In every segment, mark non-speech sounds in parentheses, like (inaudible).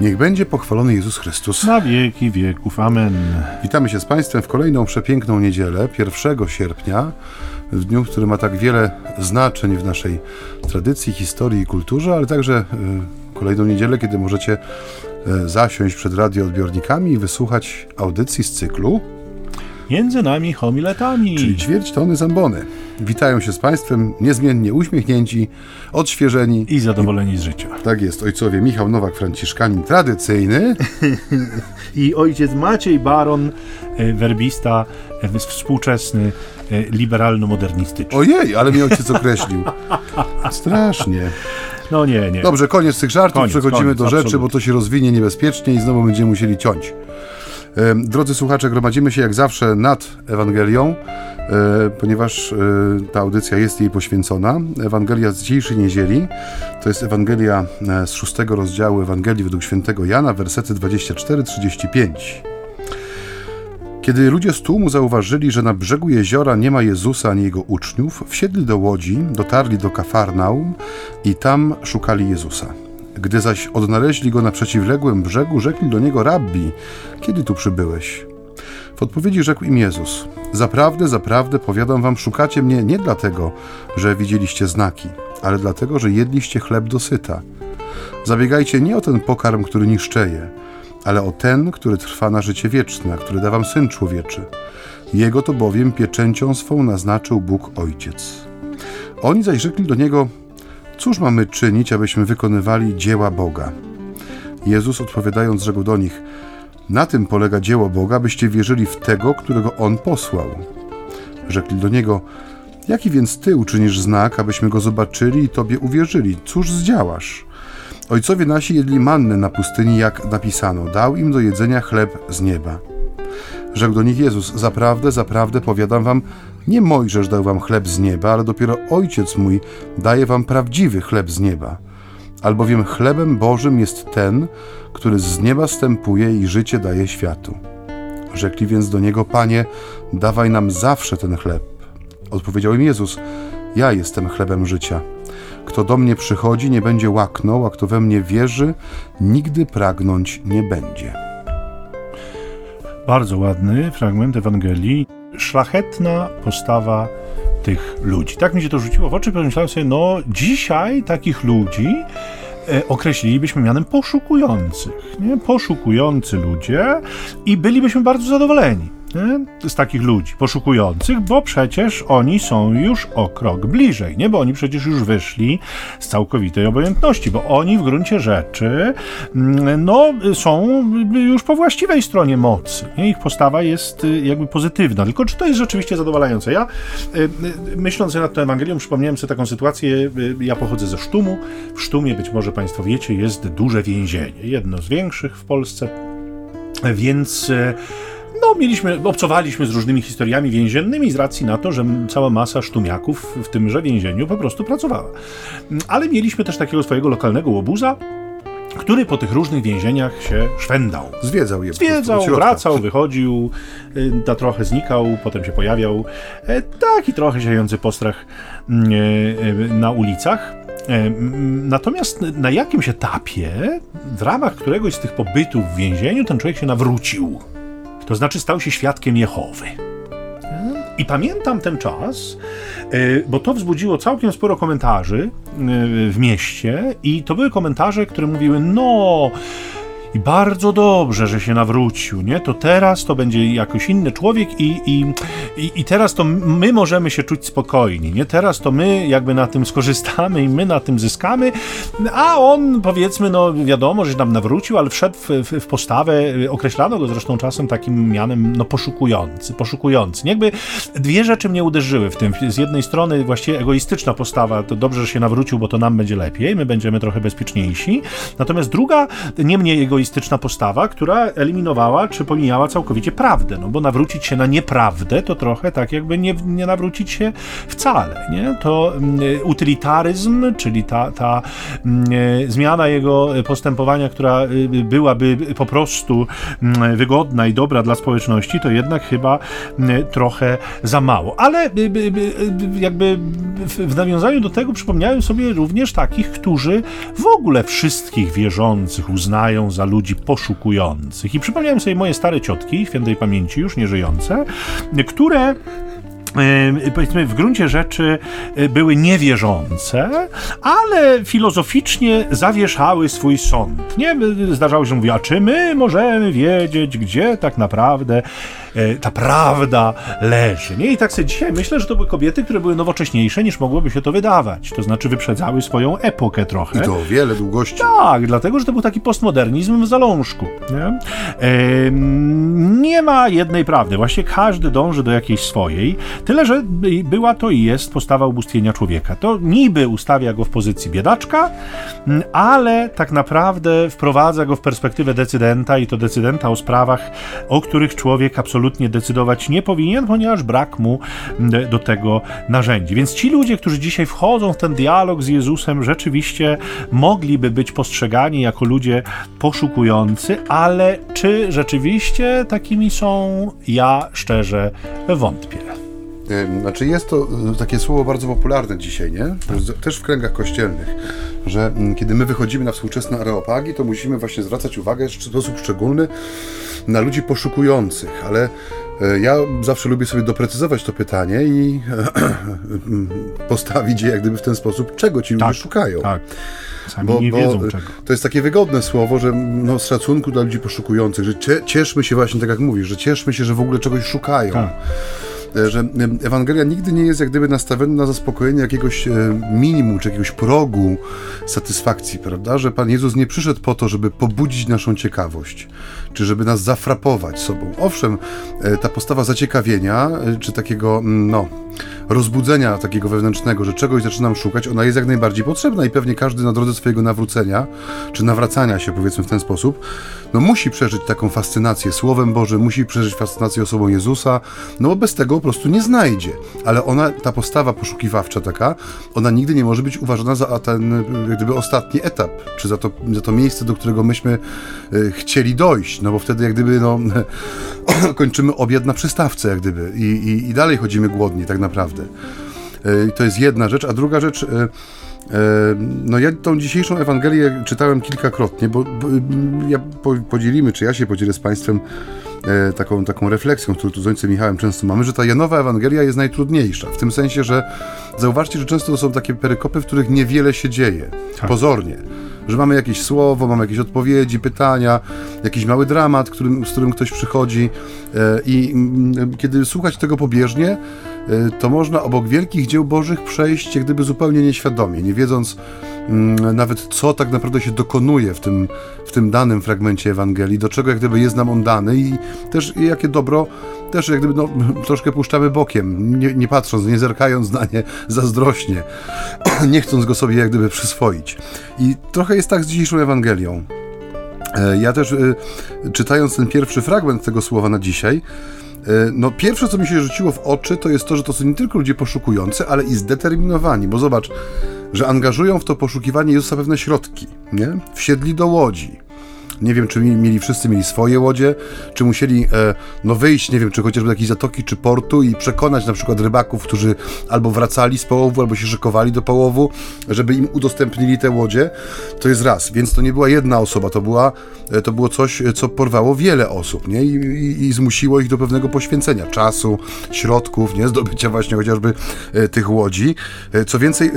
Niech będzie pochwalony Jezus Chrystus. Na wieki wieków. Amen. Witamy się z Państwem w kolejną przepiękną niedzielę, 1 sierpnia, w dniu, który ma tak wiele znaczeń w naszej tradycji, historii i kulturze, ale także y, kolejną niedzielę, kiedy możecie y, zasiąść przed radioodbiornikami i wysłuchać audycji z cyklu Między nami homiletami. Czyli ćwierć tony zambony. Witają się z Państwem niezmiennie uśmiechnięci, odświeżeni. I zadowoleni z życia. Tak jest, ojcowie Michał Nowak, Franciszkanin tradycyjny. (laughs) I ojciec Maciej Baron, e, werbista, e, współczesny, e, liberalno-modernistyczny. Ojej, ale mnie ojciec (laughs) określił. Strasznie. No nie, nie. Dobrze, koniec tych żartów, koniec, przechodzimy koniec, do rzeczy, absolutnie. bo to się rozwinie niebezpiecznie i znowu będziemy musieli ciąć. Drodzy słuchacze, gromadzimy się jak zawsze nad Ewangelią, ponieważ ta audycja jest jej poświęcona. Ewangelia z dzisiejszej niedzieli to jest Ewangelia z szóstego rozdziału Ewangelii według świętego Jana, wersety 24-35. Kiedy ludzie z tłumu zauważyli, że na brzegu jeziora nie ma Jezusa ani jego uczniów, wsiedli do łodzi, dotarli do Kafarnaum i tam szukali Jezusa. Gdy zaś odnaleźli go na przeciwległym brzegu, rzekli do niego: Rabbi, kiedy tu przybyłeś? W odpowiedzi rzekł im Jezus: Zaprawdę, zaprawdę powiadam wam, szukacie mnie nie dlatego, że widzieliście znaki, ale dlatego, że jedliście chleb dosyta. Zabiegajcie nie o ten pokarm, który niszczeje, ale o ten, który trwa na życie wieczne, który da wam Syn Człowieczy. Jego to bowiem pieczęcią swą naznaczył Bóg Ojciec. Oni zaś rzekli do niego: Cóż mamy czynić, abyśmy wykonywali dzieła Boga? Jezus odpowiadając, rzekł do nich: Na tym polega dzieło Boga, byście wierzyli w tego, którego On posłał. Rzekli do niego: Jaki więc ty uczynisz znak, abyśmy go zobaczyli i tobie uwierzyli? Cóż zdziałasz? Ojcowie nasi jedli mannę na pustyni, jak napisano: Dał im do jedzenia chleb z nieba. Rzekł do nich Jezus: Zaprawdę, zaprawdę powiadam wam, nie Mojżesz dał wam chleb z nieba, ale dopiero Ojciec mój daje wam prawdziwy chleb z nieba. Albowiem chlebem Bożym jest ten, który z nieba stępuje i życie daje światu. Rzekli więc do niego: Panie, dawaj nam zawsze ten chleb. Odpowiedział im Jezus: Ja jestem chlebem życia. Kto do mnie przychodzi, nie będzie łaknął, a kto we mnie wierzy, nigdy pragnąć nie będzie. Bardzo ładny fragment Ewangelii. Szlachetna postawa tych ludzi. Tak mi się to rzuciło w oczy, pomyślałem sobie, no dzisiaj takich ludzi e, określilibyśmy mianem poszukujących. Nie? Poszukujący ludzie i bylibyśmy bardzo zadowoleni? Z takich ludzi poszukujących, bo przecież oni są już o krok bliżej, nie? Bo oni przecież już wyszli z całkowitej obojętności, bo oni w gruncie rzeczy mm, no, są już po właściwej stronie mocy. Nie? Ich postawa jest y, jakby pozytywna. Tylko czy to jest rzeczywiście zadowalające? Ja y, y, myśląc nad tą Ewangelią przypomniałem sobie taką sytuację, ja pochodzę ze Sztumu. W Sztumie, być może Państwo wiecie, jest duże więzienie. Jedno z większych w Polsce. Więc no, mieliśmy, obcowaliśmy z różnymi historiami więziennymi z racji na to, że cała masa sztumiaków w tymże więzieniu po prostu pracowała. Ale mieliśmy też takiego swojego lokalnego łobuza, który po tych różnych więzieniach się szwendał. Zwiedzał je. Zwiedzał, wracał, wychodził, y, na trochę znikał, potem się pojawiał. E, Taki trochę siejący postrach mm, e, e, na ulicach. Natomiast na jakimś etapie, w ramach któregoś z tych pobytów w więzieniu, ten człowiek się nawrócił. To znaczy stał się świadkiem Jehowy. I pamiętam ten czas, y, bo to wzbudziło całkiem sporo komentarzy y, w mieście, i to były komentarze, które mówiły: No, i bardzo dobrze, że się nawrócił, nie? To teraz to będzie jakoś inny człowiek i, i, i, teraz to my możemy się czuć spokojni, nie? Teraz to my jakby na tym skorzystamy i my na tym zyskamy, a on powiedzmy, no wiadomo, że nam nawrócił, ale wszedł w, w, w postawę, określano go zresztą czasem takim mianem, no poszukujący, poszukujący. Nie? Jakby dwie rzeczy mnie uderzyły w tym. Z jednej strony właściwie egoistyczna postawa, to dobrze, że się nawrócił, bo to nam będzie lepiej, my będziemy trochę bezpieczniejsi. Natomiast druga, nie mniej egoistyczna postawa, która eliminowała czy pomijała całkowicie prawdę, no bo nawrócić się na nieprawdę to trochę tak jakby nie, nie nawrócić się wcale, nie? To mm, utylitaryzm, czyli ta, ta mm, zmiana jego postępowania, która y, byłaby po prostu mm, wygodna i dobra dla społeczności, to jednak chyba trochę za mało. Ale y, y, y, jakby w nawiązaniu do tego przypomniałem sobie również takich, którzy w ogóle wszystkich wierzących uznają za ludzi poszukujących. I przypomniałem sobie moje stare ciotki, świętej pamięci, już nieżyjące, które powiedzmy w gruncie rzeczy e, były niewierzące, ale filozoficznie zawieszały swój sąd. Nie? Zdarzało się, mówić, a czy my możemy wiedzieć, gdzie tak naprawdę E, ta prawda leży. Nie? I tak sobie dzisiaj myślę, że to były kobiety, które były nowocześniejsze niż mogłoby się to wydawać. To znaczy wyprzedzały swoją epokę trochę. I to o wiele długości. Tak, dlatego, że to był taki postmodernizm w zalążku. Nie, e, nie ma jednej prawdy. Właśnie każdy dąży do jakiejś swojej. Tyle, że była to i jest postawa ubóstwienia człowieka. To niby ustawia go w pozycji biedaczka, ale tak naprawdę wprowadza go w perspektywę decydenta i to decydenta o sprawach, o których człowiek absolutnie absolutnie decydować nie powinien, ponieważ brak mu do tego narzędzi. Więc ci ludzie, którzy dzisiaj wchodzą w ten dialog z Jezusem, rzeczywiście mogliby być postrzegani jako ludzie poszukujący, ale czy rzeczywiście takimi są? Ja szczerze wątpię. Znaczy jest to e, takie słowo bardzo popularne dzisiaj, nie? Też w kręgach kościelnych, że mm, kiedy my wychodzimy na współczesne areopagi, to musimy właśnie zwracać uwagę w sposób szczególny na ludzi poszukujących, ale e, ja zawsze lubię sobie doprecyzować to pytanie i (clears throat) postawić je jak gdyby w ten sposób, czego ci ludzie tak, szukają. Tak. Sami bo, nie wiedzą czego. To jest takie wygodne słowo, że no, z szacunku dla ludzi poszukujących, że cieszmy się właśnie, tak jak mówisz, że cieszmy się, że w ogóle czegoś szukają. Tak. E, że Ewangelia nigdy nie jest jak gdyby nastawiona na zaspokojenie jakiegoś e, minimum czy jakiegoś progu satysfakcji, prawda? Że Pan Jezus nie przyszedł po to, żeby pobudzić naszą ciekawość, czy żeby nas zafrapować sobą. Owszem, e, ta postawa zaciekawienia, czy takiego, no, rozbudzenia takiego wewnętrznego, że czegoś zaczynam szukać, ona jest jak najbardziej potrzebna i pewnie każdy na drodze swojego nawrócenia, czy nawracania się, powiedzmy w ten sposób, no musi przeżyć taką fascynację Słowem Bożym, musi przeżyć fascynację osobą Jezusa, no bo bez tego po prostu nie znajdzie. Ale ona, ta postawa poszukiwawcza taka, ona nigdy nie może być uważana za ten, jak gdyby, ostatni etap, czy za to, za to miejsce, do którego myśmy y, chcieli dojść, no bo wtedy jak gdyby, no, (clears throat) kończymy obiad na przystawce, jak gdyby, i, i, i dalej chodzimy głodni, tak naprawdę. Y, to jest jedna rzecz, a druga rzecz... Y, no ja tą dzisiejszą Ewangelię czytałem kilkakrotnie, bo, bo ja podzielimy, czy ja się podzielę z Państwem e, taką, taką refleksją, którą tu z ojcem Michałem często mamy, że ta Janowa Ewangelia jest najtrudniejsza, w tym sensie, że zauważcie, że często to są takie perykopy, w których niewiele się dzieje, tak. pozornie. Że mamy jakieś słowo, mamy jakieś odpowiedzi, pytania, jakiś mały dramat, którym, z którym ktoś przychodzi e, i mm, kiedy słuchać tego pobieżnie, e, to można obok wielkich dzieł Bożych przejść jak gdyby zupełnie nieświadomie, nie wiedząc nawet co tak naprawdę się dokonuje w tym, w tym danym fragmencie Ewangelii, do czego jak gdyby jest nam on dany i też jakie dobro też jak gdyby no, (laughs) troszkę puszczamy bokiem, nie, nie patrząc, nie zerkając na nie (laughs) zazdrośnie, (clears throat) nie chcąc go sobie jak gdyby przyswoić. I trochę jest tak z dzisiejszą Ewangelią. E, ja też e, czytając ten pierwszy fragment tego słowa na dzisiaj, e, no pierwsze co mi się rzuciło w oczy to jest to, że to są nie tylko ludzie poszukujący, ale i zdeterminowani, bo zobacz, że angażują w to poszukiwanie Jezusa pewne środki, nie? Wsiedli do łodzi, nie wiem, czy mieli wszyscy mieli swoje łodzie, czy musieli e, no wyjść, nie wiem, czy chociażby do jakiejś zatoki, czy portu i przekonać na przykład rybaków, którzy albo wracali z połowu, albo się szykowali do połowu, żeby im udostępnili te łodzie. To jest raz. Więc to nie była jedna osoba, to, była, e, to było coś, co porwało wiele osób, nie? I, i, I, zmusiło ich do pewnego poświęcenia czasu, środków, nie? Zdobycia właśnie chociażby e, tych łodzi. E, co więcej, e,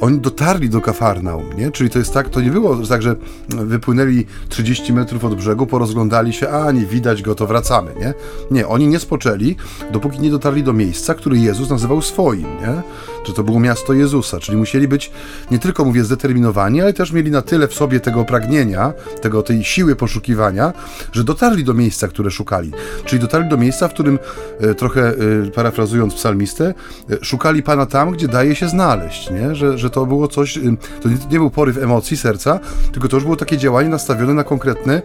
oni dotarli do Kafarnaum, nie? Czyli to jest tak, to nie było tak, że wypłynęli 30 30 metrów od brzegu, porozglądali się, a nie widać go, to wracamy, nie? Nie, oni nie spoczęli, dopóki nie dotarli do miejsca, który Jezus nazywał swoim, nie? Że to było miasto Jezusa, czyli musieli być nie tylko, mówię, zdeterminowani, ale też mieli na tyle w sobie tego pragnienia, tego, tej siły poszukiwania, że dotarli do miejsca, które szukali. Czyli dotarli do miejsca, w którym, e, trochę e, parafrazując psalmistę, e, szukali Pana tam, gdzie daje się znaleźć, nie? Że, że to było coś, to nie, nie był poryw emocji, serca, tylko to już było takie działanie nastawione na konkretne konkretny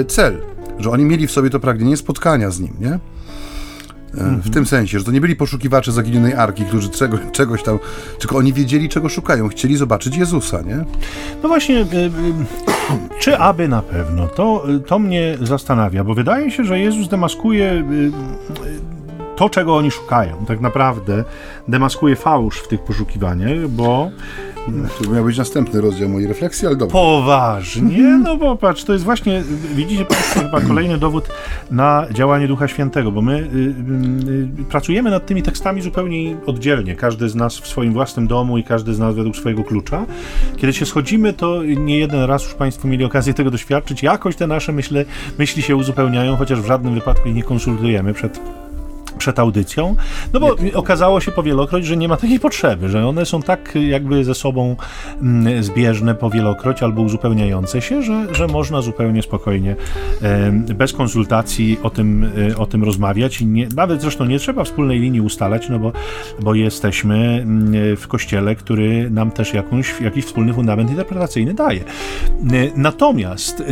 e, cel, że oni mieli w sobie to pragnienie spotkania z nim, nie? E, w tym sensie, że to nie byli poszukiwacze zaginionej arki, którzy czego, (laughs) czegoś tam, tylko oni wiedzieli, czego szukają, chcieli zobaczyć Jezusa, nie? No właśnie, e, czy aby na pewno? To, to mnie zastanawia, bo wydaje się, że Jezus demaskuje to, czego oni szukają. Tak naprawdę demaskuje fałsz w tych poszukiwaniach, bo No, to miał być następny rozdział mojej refleksji, ale dobrze. Poważnie? No bo patrz, to jest właśnie, widzicie Państwo, chyba kolejny dowód na działanie Ducha Świętego, bo my y, y, pracujemy nad tymi tekstami zupełnie oddzielnie, każdy z nas w swoim własnym domu i każdy z nas według swojego klucza. Kiedy się schodzimy, to nie jeden raz już Państwo mieli okazję tego doświadczyć, jakoś te nasze myśli, myśli się uzupełniają, chociaż w żadnym wypadku ich nie konsultujemy przed przed audycją, no bo okazało się powielokroć, że nie ma takiej potrzeby, że one są tak jakby ze sobą mm, zbieżne powielokroć albo uzupełniające się, że, że można zupełnie spokojnie, bez konsultacji o tym, e, o tym rozmawiać i nie, nawet zresztą nie trzeba wspólnej linii ustalać, no bo, bo jesteśmy mm, w kościele, który nam też jakąś, jakiś wspólny fundament interpretacyjny daje. E, natomiast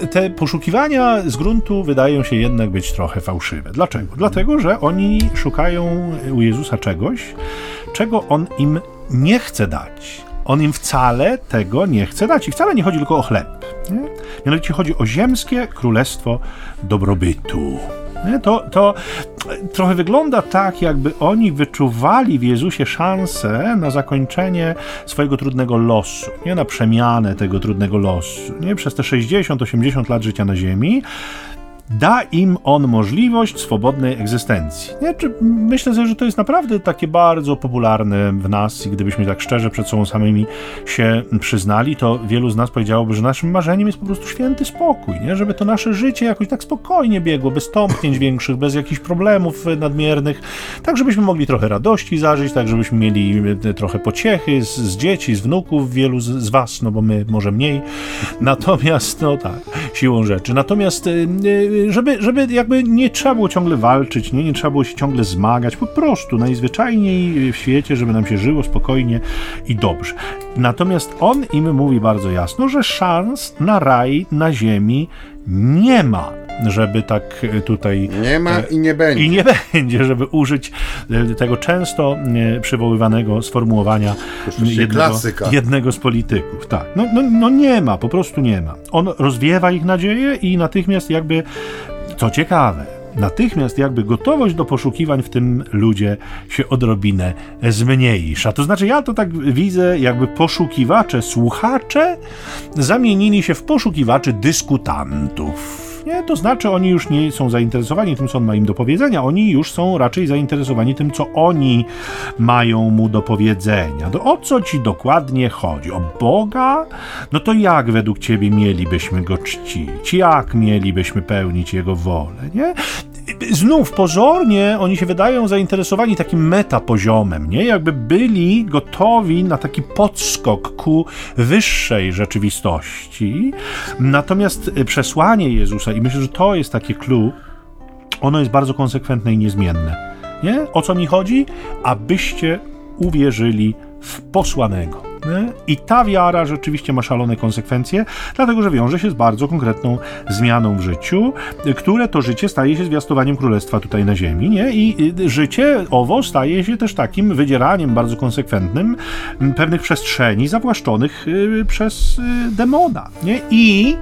e, te poszukiwania z gruntu wydają się jednak być trochę fałszywe. Dlaczego? Dlaczego? Dlatego, że oni szukają u Jezusa czegoś, czego on im nie chce dać. On im wcale tego nie chce dać. I wcale nie chodzi tylko o chleb. Nie? Mianowicie chodzi o ziemskie królestwo dobrobytu. Nie? To, to trochę wygląda tak, jakby oni wyczuwali w Jezusie szansę na zakończenie swojego trudnego losu, nie na przemianę tego trudnego losu. Nie? Przez te 60-80 lat życia na ziemi da im on możliwość swobodnej egzystencji. Nie? Myślę sobie, że to jest naprawdę takie bardzo popularne w nas i gdybyśmy tak szczerze przed sobą samymi się przyznali, to wielu z nas powiedziałoby, że naszym marzeniem jest po prostu święty spokój, nie? żeby to nasze życie jakoś tak spokojnie biegło, bez tąpnięć większych, bez jakichś problemów nadmiernych, tak żebyśmy mogli trochę radości zażyć, tak żebyśmy mieli e, trochę pociechy z, z dzieci, z wnuków, wielu z, z was, no bo my może mniej. Natomiast, no tak, siłą rzeczy. Natomiast yy, żeby, żeby jakby nie trzeba było ciągle walczyć, nie, nie trzeba było się ciągle zmagać, po prostu najzwyczajniej w świecie, żeby nam się żyło spokojnie i dobrze. Natomiast on im mówi bardzo jasno, że szans na raj na ziemi nie ma żeby tak tutaj. Nie ma i nie będzie. I nie będzie, żeby użyć e, tego często e, przywoływanego sformułowania jednego, jednego, z polityków. Tak. No, no, no nie ma, po prostu nie ma. On rozwiewa ich nadzieję i natychmiast jakby, co ciekawe, natychmiast jakby gotowość do poszukiwań w tym ludzie się odrobinę zmniejsza. To znaczy, ja to tak widzę, jakby poszukiwacze, słuchacze zamienili się w poszukiwaczy dyskutantów. Nie, to znaczy oni już nie są zainteresowani tym, co on ma im do powiedzenia. Oni już są raczej zainteresowani tym, co oni mają mu do powiedzenia. To o co ci dokładnie chodzi? O Boga? No to jak według ciebie mielibyśmy go czcić? Jak mielibyśmy pełnić jego wolę? Nie? Znów pozornie oni się wydają zainteresowani takim metapoziomem, nie? Jakby byli gotowi na taki podskok ku wyższej rzeczywistości. Natomiast przesłanie Jezusa, i myślę, że to jest takie clue, ono jest bardzo konsekwentne i niezmienne. Nie? O co mi chodzi? Abyście uwierzyli w posłanego. I ta wiara rzeczywiście ma szalone konsekwencje, dlatego że wiąże się z bardzo konkretną zmianą w życiu, które to życie staje się zwiastowaniem królestwa tutaj na ziemi, nie? I życie owo staje się też takim wydzieraniem bardzo konsekwentnym pewnych przestrzeni zawłaszczonych y, przez y, demona, nie? I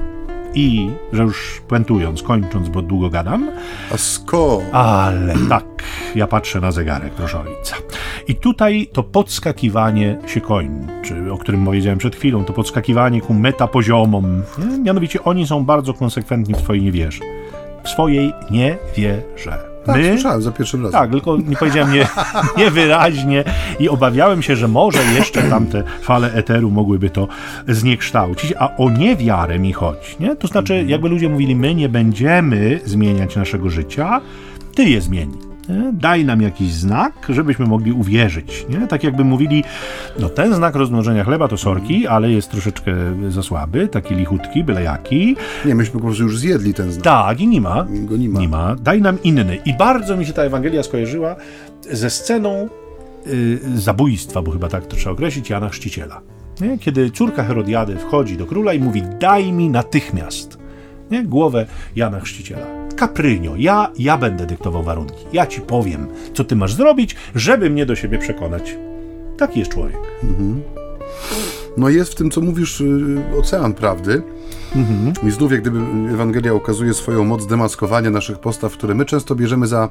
i, że już puentując, kończąc, bo długo gadam. A sko. Ale tak, ja patrzę na zegarek, proszę ojca. I tutaj to podskakiwanie się kończy, o którym powiedziałem przed chwilą, to podskakiwanie ku metapoziomom. Nie? Mianowicie oni są bardzo konsekwentni w swojej niewierze. W swojej niewierze. Tak, My? słyszałem za pierwszym razem. Tak, tylko nie powiedziałem nie, (laughs) niewyraźnie i obawiałem się, że może jeszcze tamte fale eteru mogłyby to zniekształcić, a o niewiarę mi chodzi. Nie? To znaczy, jakby ludzie mówili, my nie będziemy zmieniać naszego życia, ty je zmieni. Nie? Daj nam jakiś znak, żebyśmy mogli uwierzyć. Nie? Tak jakby mówili, no ten znak rozmnożenia chleba to sorki, ale jest troszeczkę za słaby, taki lichutki, byle jaki. Nie, myśmy po prostu już zjedli ten znak. Tak, i nie ma. Go nie ma. Nie ma. Daj nam inny. I bardzo mi się ta Ewangelia skojarzyła ze sceną y, zabójstwa, bo chyba tak to trzeba określić, Jana Chrzciciela. Nie? Kiedy córka Herodiady wchodzi do króla i mówi, daj mi natychmiast nie? głowę Jana Chrzciciela. Kaprynio, ja, ja będę dyktował warunki. Ja ci powiem, co ty masz zrobić, żeby mnie do siebie przekonać. Taki jest człowiek. Mhm. No jest w tym, co mówisz, y, ocean prawdy. Mhm. I znów, jak gdyby Ewangelia okazuje swoją moc demaskowania naszych postaw, które my często bierzemy za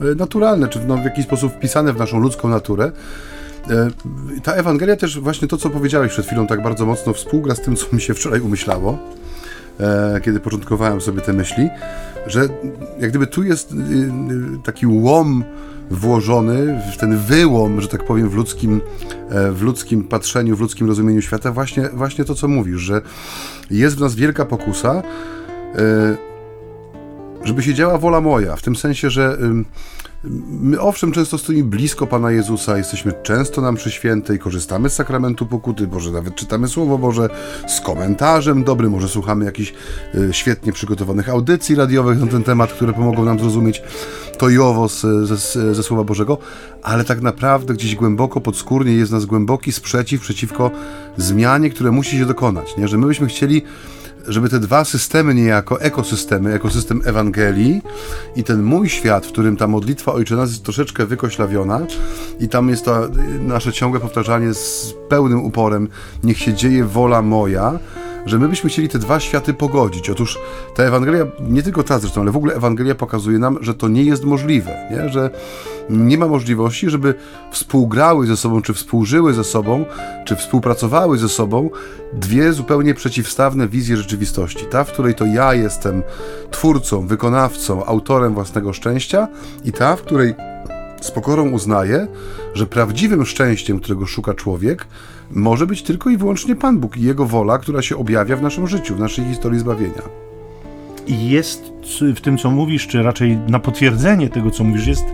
y, naturalne, czy no, w jakiś sposób wpisane w naszą ludzką naturę. E, ta Ewangelia też właśnie to, co powiedziałeś przed chwilą, tak bardzo mocno współgra z tym, co mi się wczoraj umyślało, kiedy początkowałem sobie te myśli, że jak gdyby tu jest y, y, taki łom włożony, ten wyłom, że tak powiem, w ludzkim, e, w ludzkim patrzeniu, w ludzkim rozumieniu świata, właśnie, właśnie to, co mówisz, że jest w nas wielka pokusa, żeby się działa wola moja, w tym sensie, że My owszem, często stoimy blisko Pana Jezusa, jesteśmy często nam przy świętej, korzystamy z sakramentu pokuty, Boże, nawet czytamy Słowo Boże z komentarzem dobrym, może słuchamy jakichś y, świetnie przygotowanych audycji radiowych na ten temat, które pomogą nam zrozumieć to i owo ze, ze Słowa Bożego, ale tak naprawdę gdzieś głęboko, podskórnie jest nas głęboki sprzeciw przeciwko zmianie, które musi się dokonać, nie? że my byśmy chcieli żeby te dwa systemy niejako, ekosystemy, ekosystem Ewangelii i ten mój świat, w którym ta modlitwa Ojcze Nas jest troszeczkę wykoślawiona i tam jest to nasze ciągłe powtarzanie z pełnym uporem, niech się dzieje wola moja, że my byśmy chcieli te dwa światy pogodzić. Otóż ta Ewangelia, nie tylko ta zresztą, ale w ogóle Ewangelia pokazuje nam, że to nie jest możliwe, nie? że nie ma możliwości, żeby współgrały ze sobą, czy współżyły ze sobą, czy współpracowały ze sobą dwie zupełnie przeciwstawne wizje rzeczywistości. Ta, w której to ja jestem twórcą, wykonawcą, autorem własnego szczęścia i ta, w której z pokorą uznaję, że prawdziwym szczęściem, którego szuka człowiek, może być tylko i wyłącznie Pan Bóg i Jego wola, która się objawia w naszym życiu, w naszej historii zbawienia. I jest w tym, co mówisz, czy raczej na potwierdzenie tego, co mówisz, jest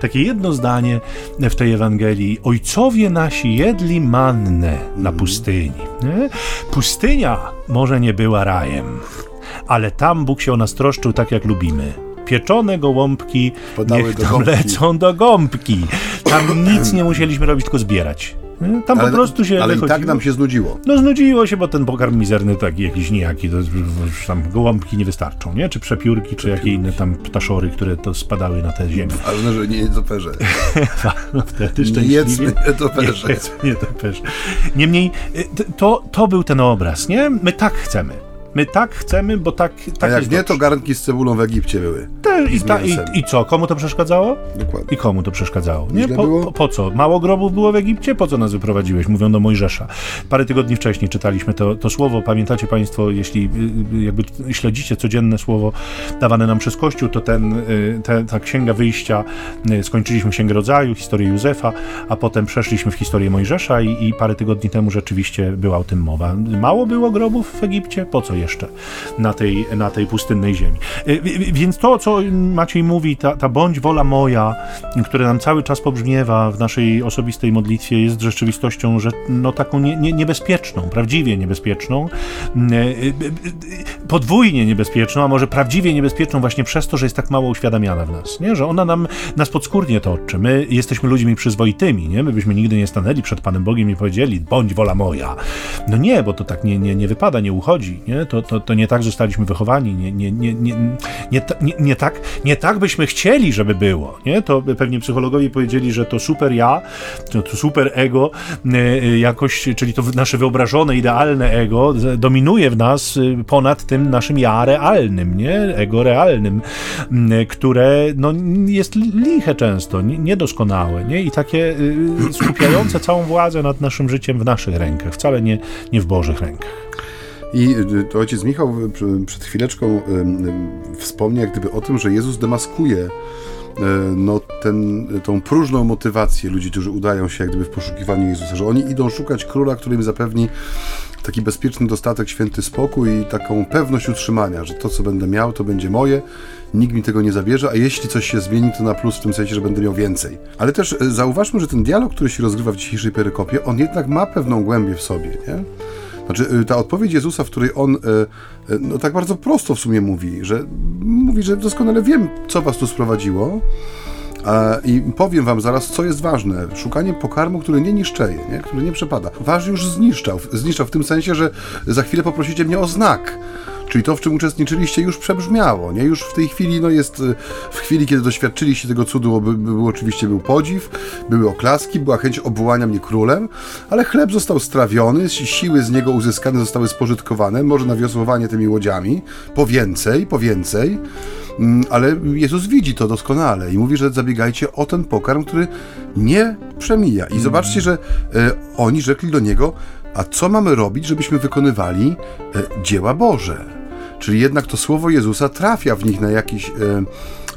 takie jedno zdanie w tej Ewangelii. Ojcowie nasi jedli mannę na mhm. pustyni. Nie? Pustynia może nie była rajem, ale tam Bóg się o nas troszczył tak, jak lubimy pieczone gołąbki Podały niech tam do lecą do gąbki. Tam nic nie musieliśmy robić, tylko zbierać. Tam ale, po prostu się Ale i tak nam się znudziło. No znudziło się, bo ten pokarm mizerny taki jakiś nijaki, to tam gołąbki nie wystarczą, nie? Czy przepiórki, czy jakie inne tam ptaszory, które to spadały na tę ziemię. (laughs) Ważne, że nie jest operze. (laughs) no wtedy szczęśliwie. Nie jedzmy nietoperze. Nie, (laughs) nie Niemniej, y, to, to był ten obraz, nie? My tak chcemy. My tak chcemy, bo tak, tak A jak nie, dobrze. to garnki z cebulą w Egipcie były. Te, i, ta, i, I, co? Komu to przeszkadzało? Dokładnie. I komu to przeszkadzało? Nie? Po, po, po, co? Mało grobów było w Egipcie? Po co nas wyprowadziłeś? Mówią do Mojżesza. Parę tygodni wcześniej czytaliśmy to, to słowo. Pamiętacie Państwo, jeśli y, y, jakby śledzicie codzienne słowo dawane nam przez Kościół, to ten, y, te, ta księga wyjścia, skończyliśmy księgę rodzaju, historię Józefa, a potem przeszliśmy w historię Mojżesza i, i parę tygodni temu rzeczywiście była o tym mowa. Mało było grobów w Egipcie? Po co jeszcze na tej, na tej pustynnej ziemi. Y, więc to, co Maciej mówi, ta, ta bądź wola moja, która nam cały czas pobrzmiewa w naszej osobistej modlitwie, jest rzeczywistością, że no taką nie, nie, niebezpieczną, prawdziwie niebezpieczną, y, y, podwójnie niebezpieczną, a może prawdziwie niebezpieczną właśnie przez to, że jest tak mało uświadamiana w nas, nie? że ona nam nas podskórnie toczy. My jesteśmy ludźmi przyzwoitymi, nie? my byśmy nigdy nie stanęli przed Panem Bogiem i powiedzieli, bądź wola moja. No nie, bo to tak nie, nie, nie wypada, nie uchodzi. Nie? To, to, to nie tak zostaliśmy wychowani, nie, nie, nie, nie, nie, nie, nie, tak, nie tak byśmy chcieli, żeby było. Nie? To pewnie psychologowie powiedzieli, że to super ja, to, to super ego e, e, jakoś, czyli to nasze wyobrażone, idealne ego dominuje w nas e, ponad tym naszym ja realnym, nie? ego realnym, które no, jest liche często, niedoskonałe nie? i takie skupiające całą władzę nad naszym życiem w naszych rękach, wcale nie, nie w Bożych rękach. I y, ojciec Michał przed chwileczką wspomniał jak gdyby o tym, że Jezus demaskuje y, no, ten, tą próżną motywację ludzi, którzy udają się jak gdyby w poszukiwaniu Jezusa, że oni idą szukać króla, który im zapewni taki bezpieczny dostatek, święty spokój i taką pewność utrzymania, że to, co będę miał, to będzie moje, nikt mi tego nie zabierze, a jeśli coś się zmieni, to na plus w tym sensie, że będę miał więcej. Ale też y, zauważmy, że ten dialog, który się rozgrywa w dzisiejszej perykopie, on jednak ma pewną głębię w sobie, nie? Znaczy, y, ta odpowiedź Jezusa, w której on y, y, no, tak bardzo prosto w sumie mówi, że mówi, że doskonale wiem, co was tu sprowadziło. I powiem wam zaraz, co jest ważne. Szukanie pokarmu, który nie niszczeje, nie? który nie przepada. Wasz już zniszczał. Zniszczał w tym sensie, że za chwilę poprosicie mnie o znak. Czyli to, w czym uczestniczyliście, już przebrzmiało, nie? Już w tej chwili, no jest, y, w chwili, kiedy doświadczyliście tego cudu, by, by, oczywiście był podziw, były oklaski, była chęć obwołania mnie królem, ale chleb został strawiony, siły z niego uzyskane zostały spożytkowane, może na wiosłowanie tymi łodziami, po więcej, po więcej. Mm, ale Jezus widzi to doskonale i mówi, że zabiegajcie o ten pokarm, który nie przemija. I zobaczcie, że e, oni rzekli do niego, a co mamy robić, żebyśmy wykonywali e, dzieła Boże? Czyli jednak to słowo Jezusa trafia w nich na jakiś.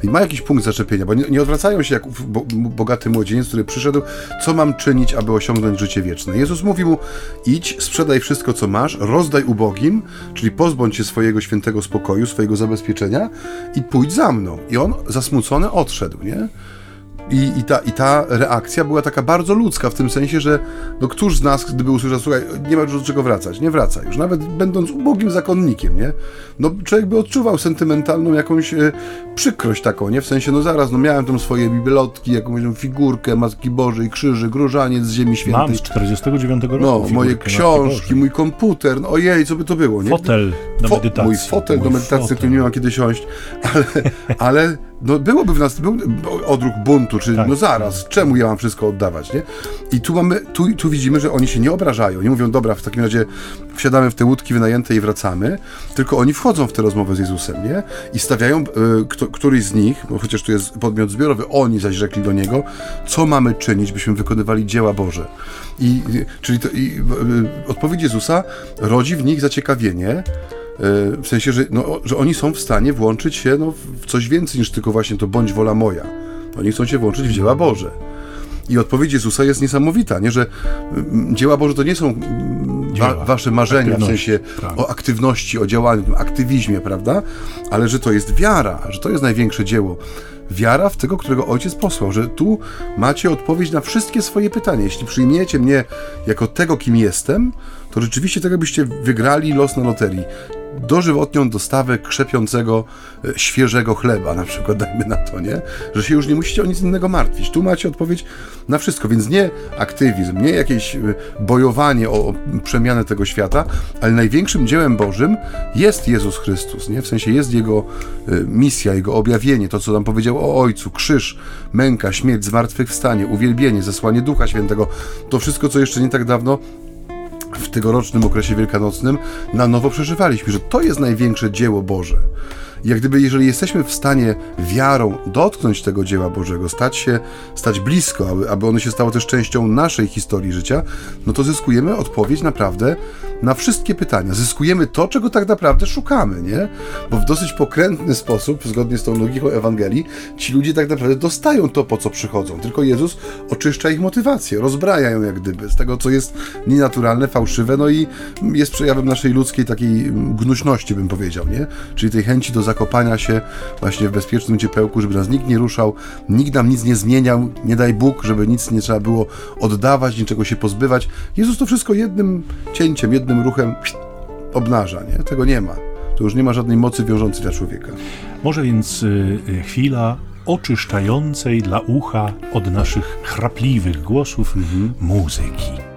E, ma jakiś punkt zaczepienia, bo nie, nie, odwracają się jak bo, bogaty młodzieniec, który przyszedł, co mam czynić, aby osiągnąć życie wieczne. Jezus mówi mu: idź, sprzedaj wszystko, co masz, rozdaj ubogim, czyli pozbądź się swojego świętego spokoju, swojego zabezpieczenia i pójdź za mną. I on zasmucony odszedł, nie? I, i, ta, I ta reakcja była taka bardzo ludzka, w tym sensie, że no któż z nas, gdyby usłyszał, słuchaj, nie ma już do czego wracać, nie wraca już, nawet będąc ubogim zakonnikiem, nie? No człowiek by odczuwał sentymentalną jakąś e, przykrość taką, nie? W sensie, no zaraz, no miałem tam swoje bibelotki, jakąś tam figurkę Matki Bożej, krzyży, różaniec z Ziemi Świętej. Mam z 49 roku No, moje książki, mój komputer, no ojej, co by to było, nie? Fotel do medytacji. Mój fotel mój do medytacji, fotel. który nie mam kiedy siąść, ale, ale no byłoby w nas był odruch buntu, czy tak. no zaraz, czemu ja mam wszystko oddawać, nie? I tu mamy, tu, tu widzimy, że oni się nie obrażają, nie mówią, dobra, w takim razie wsiadamy w te łódki wynajęte i wracamy, tylko oni wchodzą w tę rozmowę z Jezusem, nie? I stawiają, y, kto, któryś z nich, bo chociaż tu jest podmiot zbiorowy, oni zaś rzekli do niego, co mamy czynić, byśmy wykonywali dzieła Boże. I, czyli to, i, y, odpowiedź Jezusa rodzi w nich zaciekawienie, E, w sensie, że, no, że oni są w stanie włączyć się no, w coś więcej niż tylko właśnie to bądź wola moja. Oni chcą się włączyć w dzieła Boże. I odpowiedź Jezusa jest niesamowita, nie? że mm, dzieła Boże to nie są mm, wa wasze marzenia, w sensie tak. o aktywności, o działaniu, aktywizmie, prawda? Ale że to jest wiara, że to jest największe dzieło. Wiara w tego, którego Ojciec posłał, że tu macie odpowiedź na wszystkie swoje pytania. Jeśli przyjmiecie mnie jako tego, kim jestem, to rzeczywiście tak jakbyście wygrali los na loterii dożywotnią dostawę krzepiącego, e, świeżego chleba, na przykład, (laughs) dajmy na to, nie? Że się już nie musicie o nic innego martwić. Tu macie odpowiedź na wszystko, więc nie aktywizm, nie jakieś e, bojowanie o przemianę tego świata, ale największym dziełem Bożym jest Jezus Chrystus, nie? W sensie jest Jego e, misja, Jego objawienie, to, co nam powiedział o Ojcu, krzyż, męka, śmierć, zmartwychwstanie, uwielbienie, zesłanie Ducha Świętego. To wszystko, co jeszcze nie tak dawno w tegorocznym okresie wielkanocnym na nowo przeżywaliśmy, że to jest największe dzieło Boże jak gdyby, jeżeli jesteśmy w stanie wiarą dotknąć tego dzieła Bożego, stać się, stać blisko, aby, aby ono się stało też częścią naszej historii życia, no to zyskujemy odpowiedź naprawdę na wszystkie pytania. Zyskujemy to, czego tak naprawdę szukamy, nie? Bo w dosyć pokrętny sposób, zgodnie z tą logiką Ewangelii, ci ludzie tak naprawdę dostają to, po co przychodzą. Tylko Jezus oczyszcza ich motywację, rozbraja ją jak gdyby z tego, co jest nienaturalne, fałszywe, no i jest przejawem naszej ludzkiej takiej gnuśności, bym powiedział, nie? Czyli tej chęci do zakopania się właśnie w bezpiecznym ciepełku, żeby nas nikt nie ruszał, nikt nam nic nie zmieniał, nie daj Bóg, żeby nic nie trzeba było oddawać, niczego się pozbywać. Jezus to wszystko jednym cięciem, jednym ruchem obnaża, nie? Tego nie ma. To już nie ma żadnej mocy wiążącej dla człowieka. Może więc y, y chwila oczyszczającej dla ucha od naszych chrapliwych głosów mhm. muzyki.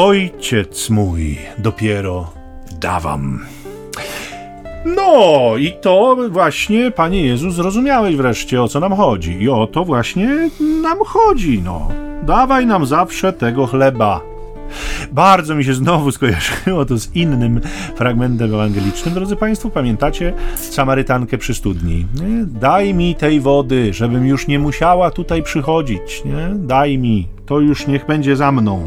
Ojciec mój dopiero dawam. No, i to właśnie, Panie Jezus, zrozumiałeś wreszcie, o co nam chodzi. I o to właśnie nam chodzi, no. Dawaj nam zawsze tego chleba. Bardzo mi się znowu skojarzyło to z innym fragmentem ewangelicznym. Drodzy Państwo, pamiętacie Samarytankę przy studni? Nie? Daj mi tej wody, żebym już nie musiała tutaj przychodzić. Nie? Daj mi to już niech będzie za mną.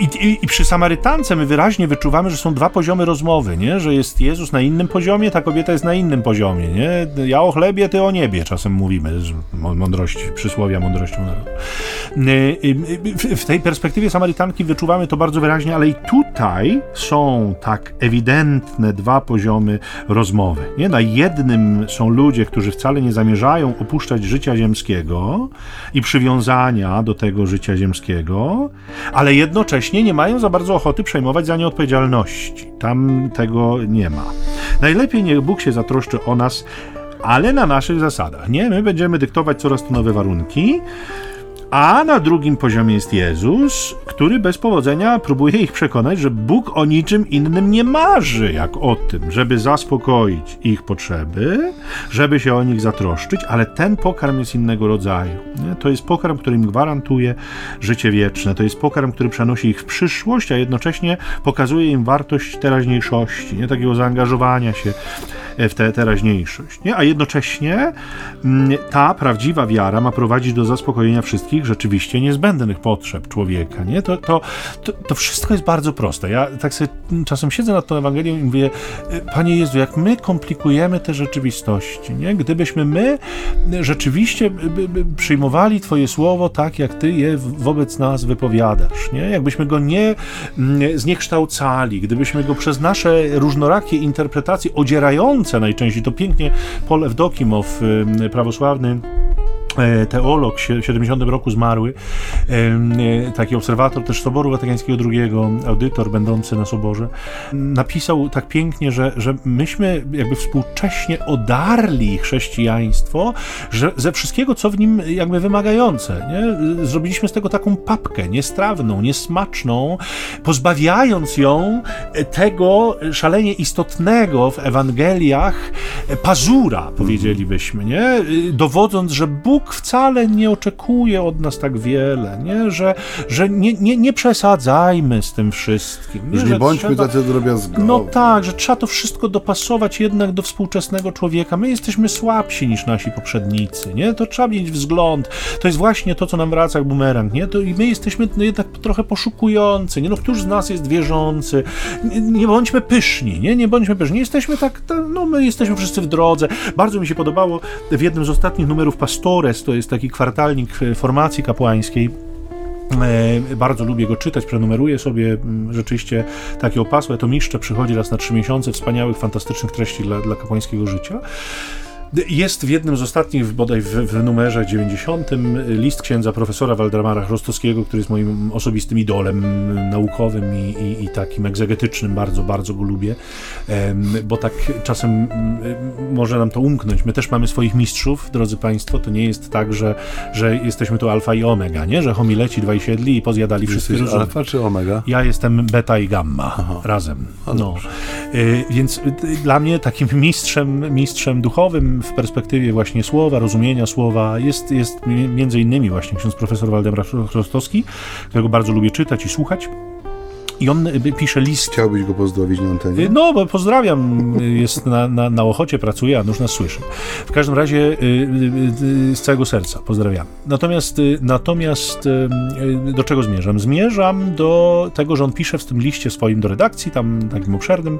I, i, I, przy Samarytance my wyraźnie wyczuwamy, że są dwa poziomy rozmowy, nie? że jest Jezus na innym poziomie, ta kobieta jest na innym poziomie. Nie? Ja o chlebie, ty o niebie, czasem mówimy, mądrość, przysłowia mądrością narodu. W tej perspektywie Samarytanki wyczuwamy to bardzo wyraźnie, ale i tutaj są tak ewidentne dwa poziomy rozmowy. Nie? Na jednym są ludzie, którzy wcale nie zamierzają opuszczać życia ziemskiego i przywiązania do tego życia ziemskiego, ale jednocześnie nie mają za bardzo ochoty przejmować za nie odpowiedzialności. Tam tego nie ma. Najlepiej niech Bóg się zatroszczy o nas, ale na naszych zasadach. Nie, my będziemy dyktować coraz to nowe warunki, a na drugim poziomie jest Jezus, który bez powodzenia próbuje ich przekonać, że Bóg o niczym innym nie marzy, jak o tym, żeby zaspokoić ich potrzeby, żeby się o nich zatroszczyć, ale ten pokarm jest innego rodzaju. To jest pokarm, który im gwarantuje życie wieczne. To jest pokarm, który przenosi ich w przyszłość, a jednocześnie pokazuje im wartość teraźniejszości, nie? takiego zaangażowania się w tę teraźniejszość. Nie? A jednocześnie mm, ta prawdziwa wiara ma prowadzić do zaspokojenia wszystkich rzeczywiście niezbędnych potrzeb człowieka. Nie? To, to, to, to wszystko jest bardzo proste. Ja tak sobie czasem siedzę nad tą Ewangelią i mówię, Panie Jezu, jak my komplikujemy te rzeczywistości, nie? Gdybyśmy my rzeczywiście przyjmowali Twoje słowo tak, jak Ty je wobec nas wypowiadasz, nie? Jakbyśmy go nie mm, zniekształcali, gdybyśmy go przez nasze różnorakie interpretacje odzierające najczęściej, to pięknie Paul Evdokimow, prawosławny E, teolog, w 70 roku zmarły, e, taki obserwator też Soboru Watykańskiego II, audytor będący na Soborze, napisał tak pięknie, że, że myśmy jakby współcześnie odarli chrześcijaństwo że ze wszystkiego, co w nim jakby wymagające. Nie? Zrobiliśmy z tego taką papkę niestrawną, niesmaczną, pozbawiając ją tego szalenie istotnego w Ewangeliach pazura, powiedzielibyśmy, nie? dowodząc, że Bóg Bóg wcale nie oczekuje od nas tak wiele, nie? że, że nie, nie, nie przesadzajmy z tym wszystkim. Nie, że nie bądźmy trzeba, tacy drobiazgowi. No tak, że trzeba to wszystko dopasować jednak do współczesnego człowieka. My jesteśmy słabsi niż nasi poprzednicy, nie? To trzeba mieć wzgląd. To jest właśnie to, co nam wraca jak bumerang, nie? To i my jesteśmy no, jednak trochę poszukujący, nie? No któż z nas jest wierzący? Nie, nie bądźmy pyszni, nie? Nie bądźmy pyszni. Jesteśmy tak, no my jesteśmy wszyscy w drodze. Bardzo mi się podobało w jednym z ostatnich numerów Pastore to jest taki kwartalnik formacji kapłańskiej. E, bardzo lubię go czytać, prenumeruję sobie rzeczywiście takie opasłe. To mistrze przychodzi raz na trzy miesiące wspaniałych, fantastycznych treści dla, dla kapłańskiego życia. Jest w jednym z ostatnich, bodaj w, w numerze 90, list księdza profesora Waldemara Chrostowskiego, który jest moim osobistym idolem naukowym i, i, i takim egzegetycznym. Bardzo, bardzo go lubię, bo tak czasem może nam to umknąć. My też mamy swoich mistrzów, drodzy Państwo. To nie jest tak, że, że jesteśmy tu alfa i omega, nie? Że homileci dwaj siedli i pozjadali wszystkie Jesteś alfa czy omega? Ja jestem beta i gamma Aha. razem. No. Y, więc y, dla mnie takim mistrzem, mistrzem duchowym w perspektywie właśnie słowa, rozumienia słowa jest, jest między innymi właśnie ksiądz profesor Waldemar Chrostowski, którego bardzo lubię czytać i słuchać. I on y, pisze list. Chciałbyś go pozdrowić na antenie? No, bo pozdrawiam. Jest na, na, na Ochocie, pracuje, a nóż nas słyszy. W każdym razie y, y, z całego serca pozdrawiam. Natomiast, natomiast do czego zmierzam? Zmierzam do tego, że on pisze w tym liście swoim do redakcji, tam takim obszernym,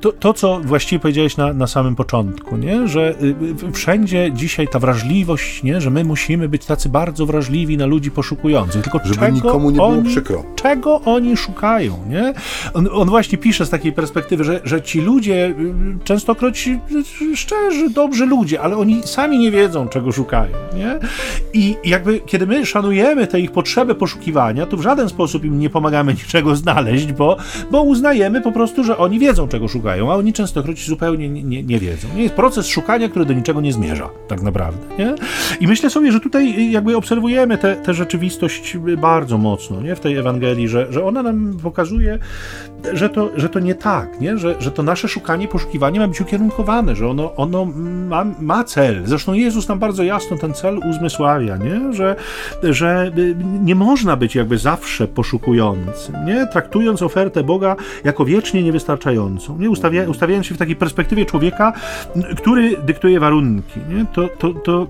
to, to co właściwie powiedziałeś na, na samym początku, nie? że wszędzie dzisiaj ta wrażliwość, nie? że my musimy być tacy bardzo wrażliwi na ludzi poszukujących. Tylko Żeby czego nikomu nie było oni, przykro. Czego oni szukają, nie? On, on właśnie pisze z takiej perspektywy, że, że ci ludzie, y, częstokroć y, szczerzy, dobrzy ludzie, ale oni sami nie wiedzą, czego szukają, nie? I jakby, kiedy my szanujemy tę ich potrzebę poszukiwania, to w żaden sposób im nie pomagamy niczego znaleźć, bo, bo uznajemy po prostu, że oni wiedzą, czego szukają, a oni częstokroć zupełnie nie, nie, nie wiedzą. Nie jest proces szukania, który do niczego nie zmierza, tak naprawdę, nie? I myślę sobie, że tutaj jakby obserwujemy tę rzeczywistość bardzo mocno, nie? W tej Ewangelii, że, że ona nam pokazuje, że to, że to nie tak, nie? Że, że to nasze szukanie, poszukiwanie ma być ukierunkowane, że ono, ono ma, ma cel. Zresztą Jezus nam bardzo jasno ten cel uzmysławia, nie? Że, że nie można być jakby zawsze poszukującym, nie? Traktując ofertę Boga jako wiecznie niewystarczającą, nie? Ustawia, ustawiając się w takiej perspektywie człowieka, który dyktuje warunki, nie? To, to, to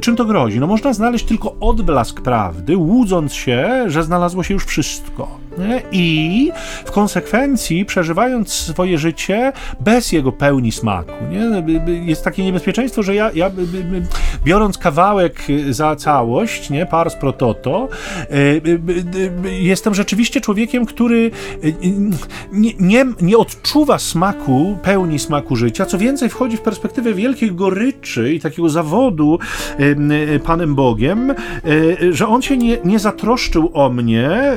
czym to grozi? No można znaleźć tylko odblask prawdy, łudząc się, że znalazło się już wszystko. Nie? I w konsekwencji przeżywając swoje życie bez jego pełni smaku. Nie? Jest takie niebezpieczeństwo, że ja, ja biorąc kawałek za całość, nie, pars pro toto, e, jestem rzeczywiście człowiekiem, który nie, nie, nie odczuwa smaku, pełni smaku życia, co więcej wchodzi w perspektywę wielkiej goryczy i takiego zawodu Panem Bogiem, e, że On się nie, nie zatroszczył o mnie, e,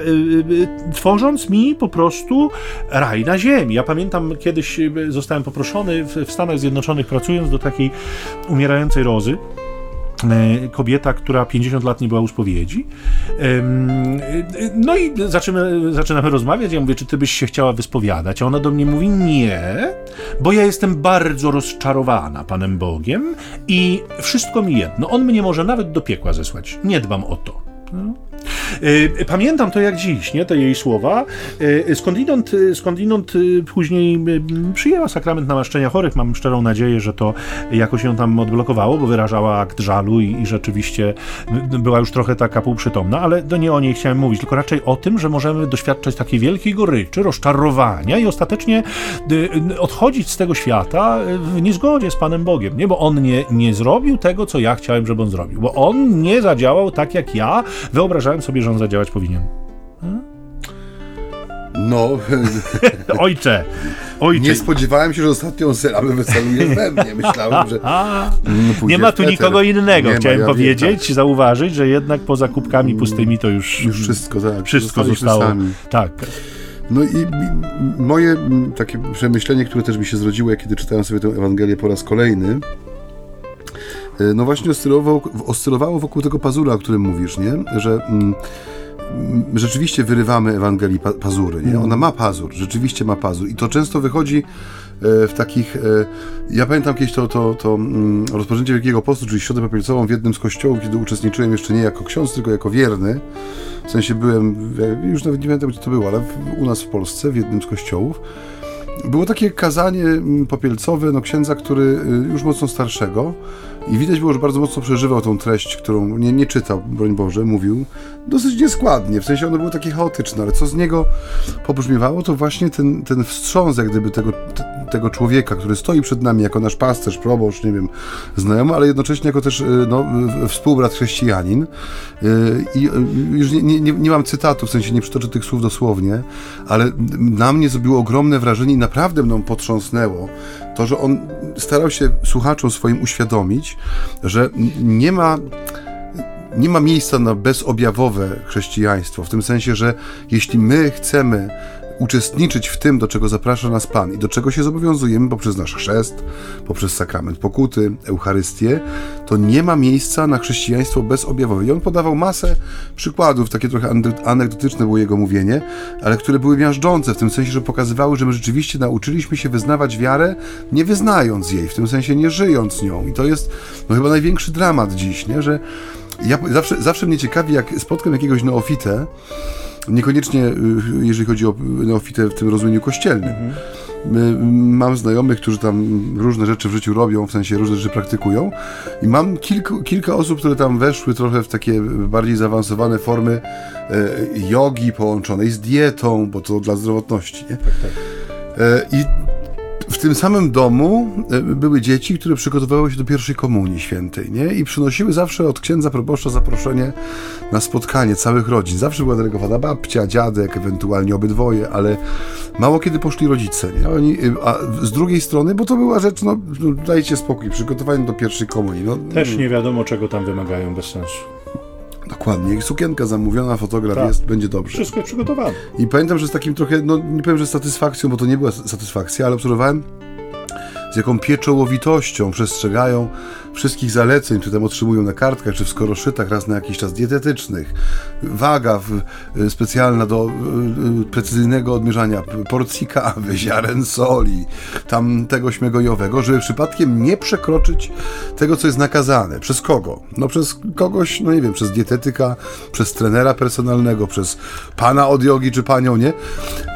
tworząc mi po prostu raj na ziemi. Ja pamiętam, kiedyś zostałem poproszony w Stanach Zjednoczonych, pracując do takiej umierającej rozy, e, kobieta, która 50 lat nie była u spowiedzi. No i zaczynamy, zaczynamy rozmawiać. Ja mówię, czy ty byś się chciała wyspowiadać? A ona do mnie mówi, nie, bo ja jestem bardzo rozczarowana Panem Bogiem i wszystko mi jedno. On mnie może nawet do piekła zesłać. Nie dbam o to. No. Y, pamiętam to jak dziś, nie? Te jej słowa. Y, skądinąd, y, skądinąd później przyjęła sakrament namaszczenia chorych. Mam szczerą nadzieję, że to jakoś ją tam odblokowało, bo wyrażała akt żalu i, i rzeczywiście była już trochę taka półprzytomna, ale to nie o niej chciałem mówić, tylko raczej o tym, że możemy doświadczać takiej wielkiej goryczy, rozczarowania i ostatecznie odchodzić z tego świata w niezgodzie z Panem Bogiem, nie? Bo On nie, nie zrobił tego, co ja chciałem, żeby On zrobił, bo On nie zadziałał tak, jak ja wyobrażałem sobie, że on zadziałać powinien. Hmm? No. (laughs) Ojcze, ojcze. Nie spodziewałem się, że ostatnią sylabę wyceluje we mnie. Myślałem, że. (laughs) No, nie ma tu nikogo innego. Nie Chciałem ma, ja powiedzieć, tak. zauważyć, że jednak poza kubkami pustymi to już. Już wszystko, tak. Wszystko zostało. Sami. Tak. No i moje takie przemyślenie, które też mi się zrodziło, kiedy czytałem sobie tę Ewangelię po raz kolejny, no właśnie oscylowało, oscylowało wokół tego pazura, o którym mówisz, nie? Że mm, rzeczywiście wyrywamy Ewangelii pa, pazury, nie? Ona ma pazur, rzeczywiście ma pazur i to często wychodzi e, w takich... E, ja pamiętam kiedyś to, to, to mm, rozpoczęcie Wielkiego Postu, czyli Środę Popielcową w jednym z kościołów, kiedy uczestniczyłem jeszcze nie jako ksiądz, tylko jako wierny. W sensie byłem, już nawet nie pamiętam, gdzie to było, ale u nas w Polsce, w jednym z kościołów. Było takie kazanie mm, popielcowe no, księdza, który y, już mocno starszego i widać było, że bardzo mocno przeżywał tą treść, którą nie, nie czytał, broń Boże, mówił dosyć nieskładnie, w sensie ono było takie chaotyczne, ale co z niego pobrzmiewało, to właśnie ten, ten wstrząs jak gdyby tego, tego człowieka, który stoi przed nami jako nasz pasterz, proboszcz, nie wiem, znajomy, ale jednocześnie jako też y, no, współbrat chrześcijanin. Y, i już nie, nie, nie mam cytatu, w sensie nie przytoczę tych słów dosłownie, ale na mnie zrobiło ogromne wrażenie i naprawdę mną potrząsnęło to, że on starał się słuchaczom swoim uświadomić, że nie ma nie ma miejsca na bezobjawowe chrześcijaństwo, w tym sensie, że jeśli my chcemy uczestniczyć w tym, do czego zaprasza nas Pan i do czego się zobowiązujemy poprzez nasz chrzest, poprzez sakrament pokuty, Eucharystię, to nie ma miejsca na chrześcijaństwo bezobjawowe. I on podawał masę przykładów, takie trochę anegdotyczne było jego mówienie, ale które były miażdżące, w tym sensie, że pokazywały, że my rzeczywiście nauczyliśmy się wyznawać wiarę, nie wyznając jej, w tym sensie nie żyjąc nią. I to jest no, chyba największy dramat dziś, nie? że ja zawsze, zawsze mnie ciekawi, jak spotkam jakiegoś neofitę, Niekoniecznie, y, jeżeli chodzi o neofitę w tym rozumieniu kościelnym. Mhm. Mam znajomych, którzy tam różne rzeczy w życiu robią, w sensie różne rzeczy praktykują i mam kilku, kilka osób, które tam weszły trochę w takie bardziej zaawansowane formy e, jogi połączonej z dietą, bo to dla zdrowotności, nie? Tak, tak. E, I w tym samym domu e, były dzieci, które przygotowywały się do pierwszej komunii świętej, nie? I przynosiły zawsze od księdza proboszcza zaproszenie na spotkanie całych rodzin. Zawsze była delegowana babcia, dziadek, ewentualnie obydwoje, ale mało kiedy poszli rodzice, nie? Oni, y, a z drugiej strony, bo to była rzecz, no, no dajcie spokój, przygotowanie do pierwszej komunii. No, Też nie wiadomo, czego tam wymagają bez sensu. Dokładnie. I sukienka zamówiona, fotograf Tak. jest, będzie dobrze. Wszystko jest przygotowane. I pamiętam, że z takim trochę, no nie powiem, że satysfakcją, bo to nie była satysfakcja, ale obserwowałem z jaką pieczołowitością przestrzegają wszystkich zaleceń, które tam otrzymują na kartkach, czy w skoroszytach raz na jakiś czas dietetycznych. Waga w, y, specjalna do y, y, precyzyjnego odmierzania porcji kawy, (laughs) ziaren soli, tam tego śmegojowego, żeby przypadkiem nie przekroczyć tego, co jest nakazane. Przez kogo? No przez kogoś, no nie wiem, przez dietetyka, przez trenera personalnego, przez pana od jogi, czy panią, nie?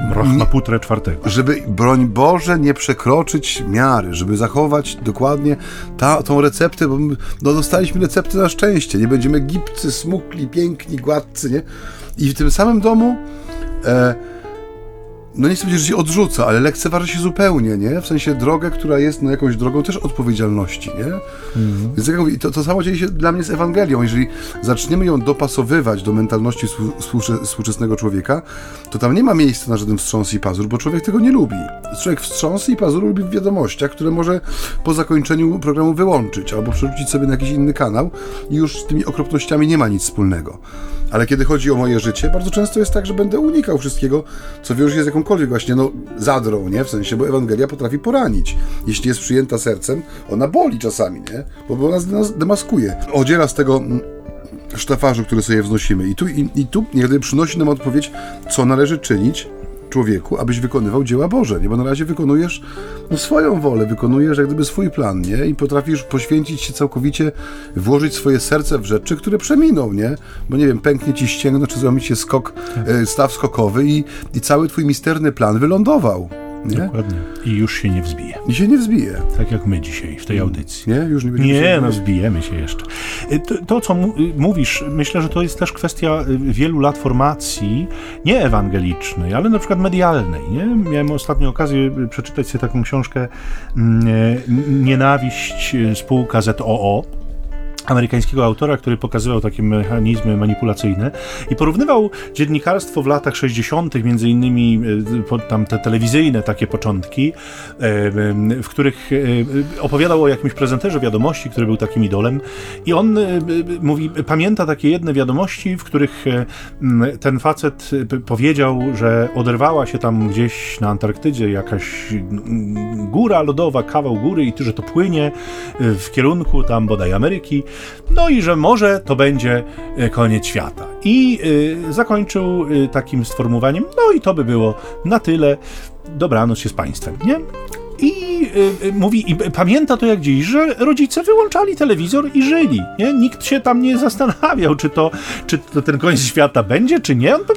Brahma Putrę czwartego. żeby, broń Boże, nie przekroczyć miary, żeby zachować dokładnie ta, tą receptę, bo my, no, dostaliśmy receptę na szczęście. Nie będziemy gipcy, smukli, piękni, gładcy, nie? I w tym samym domu, e, no nie chcę powiedzieć, że się odrzuca, ale lekceważy się zupełnie, nie? W sensie drogę, która jest no, jakąś drogą też odpowiedzialności, nie? Więc jak mówię, to, to samo dzieje się dla mnie z Ewangelią. Jeżeli zaczniemy ją dopasowywać do mentalności współ- współcze- współczesnego człowieka, to tam nie ma miejsca na żaden wstrząs i pazur, bo człowiek tego nie lubi. Człowiek wstrząsy i pazur lubi w wiadomościach, które może po zakończeniu programu wyłączyć albo przerzucić sobie na jakiś inny kanał i już z tymi okropnościami nie ma nic wspólnego. Ale kiedy chodzi o moje życie, bardzo często jest tak, że będę unikał wszystkiego, co wiąże się z jakąkolwiek właśnie, no, zadrą, nie? W sensie, bo Ewangelia potrafi poranić. Jeśli jest przyjęta sercem, ona boli czasami, nie? Bo, bo nas, demaskuje. Odziera z tego mm, sztafarzu, który sobie wznosimy. I tu, i, i tu przynosi nam odpowiedź, co należy czynić człowieku, abyś wykonywał dzieła Boże, nie? Bo na razie wykonujesz no, swoją wolę, wykonujesz jak gdyby swój plan, nie? I potrafisz poświęcić się całkowicie, włożyć swoje serce w rzeczy, które przeminą, nie? Bo nie wiem, pęknie ci ścięgno, czy zrobi się skok, e, staw skokowy i, i cały twój misterny plan wylądował, nie? Dokładnie. I już się nie wzbije. I się nie wzbije, Tak jak my dzisiaj w tej audycji. nie? Już nie będziemy Nie, no wzbijemy się jeszcze. Y, To, to, co y, mówisz, myślę, że to jest też kwestia y, wielu lat formacji, nie ewangelicznej, ale na przykład medialnej. Nie? Miałem ostatnio okazję przeczytać sobie taką książkę mm, Nienawiść spółka ZOO amerykańskiego autora, który pokazywał takie mechanizmy manipulacyjne i porównywał dziennikarstwo w latach 60., między innymi e, tam te telewizyjne takie początki, e, w których e, opowiadał o jakimś prezenterze wiadomości, który był takim idolem i on mówi, pamięta takie jedne wiadomości, w których ten facet powiedział, że oderwała się tam gdzieś na Antarktydzie jakaś góra lodowa, kawał góry i że to płynie w kierunku tam bodaj Ameryki, no i że może to będzie e, koniec świata. I y, zakończył y, takim sformułowaniem, no i to by było na tyle, dobranoc się z państwem, nie? I y, y, mówi, i pamięta to jak dziś, że rodzice wyłączali telewizor i żyli. Nie? Nikt się tam nie zastanawiał, czy to, czy to ten koniec świata będzie, czy nie. To,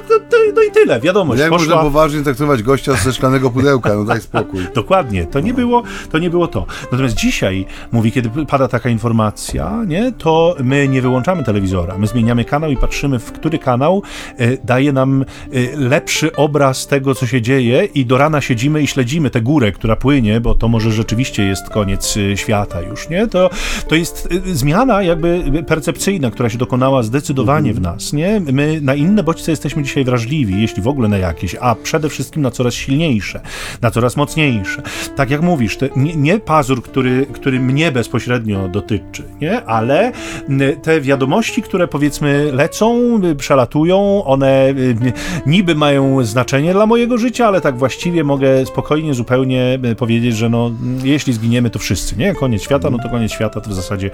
no i tyle, wiadomość Jak poszła. można poważnie traktować gościa ze szklanego pudełka? No daj spokój. (laughs) Dokładnie, to nie było to. Nie było to. Natomiast dzisiaj, mówi, kiedy pada taka informacja, nie, to my nie wyłączamy telewizora. My zmieniamy kanał i patrzymy, w który kanał e, daje nam e, lepszy obraz tego, co się dzieje i do rana siedzimy i śledzimy tę górę, która płynie, bo to może rzeczywiście jest koniec e, świata już, nie? To, to jest e, zmiana jakby percepcyjna, która się dokonała zdecydowanie w nas, nie? My na inne bodźce jesteśmy dzisiaj wrażliwi, jeśli w ogóle na jakieś, a przede wszystkim na coraz silniejsze, na coraz mocniejsze. Tak jak mówisz, te, nie, nie pazur, który, który mnie bezpośrednio dotyczy, nie? Ale te wiadomości, które powiedzmy lecą, y, przelatują, one y, niby mają znaczenie dla mojego życia, ale tak właściwie mogę spokojnie, zupełnie y, powiedzieć, że no, jeśli zginiemy, to wszyscy, nie? Koniec świata, no to koniec świata, to w zasadzie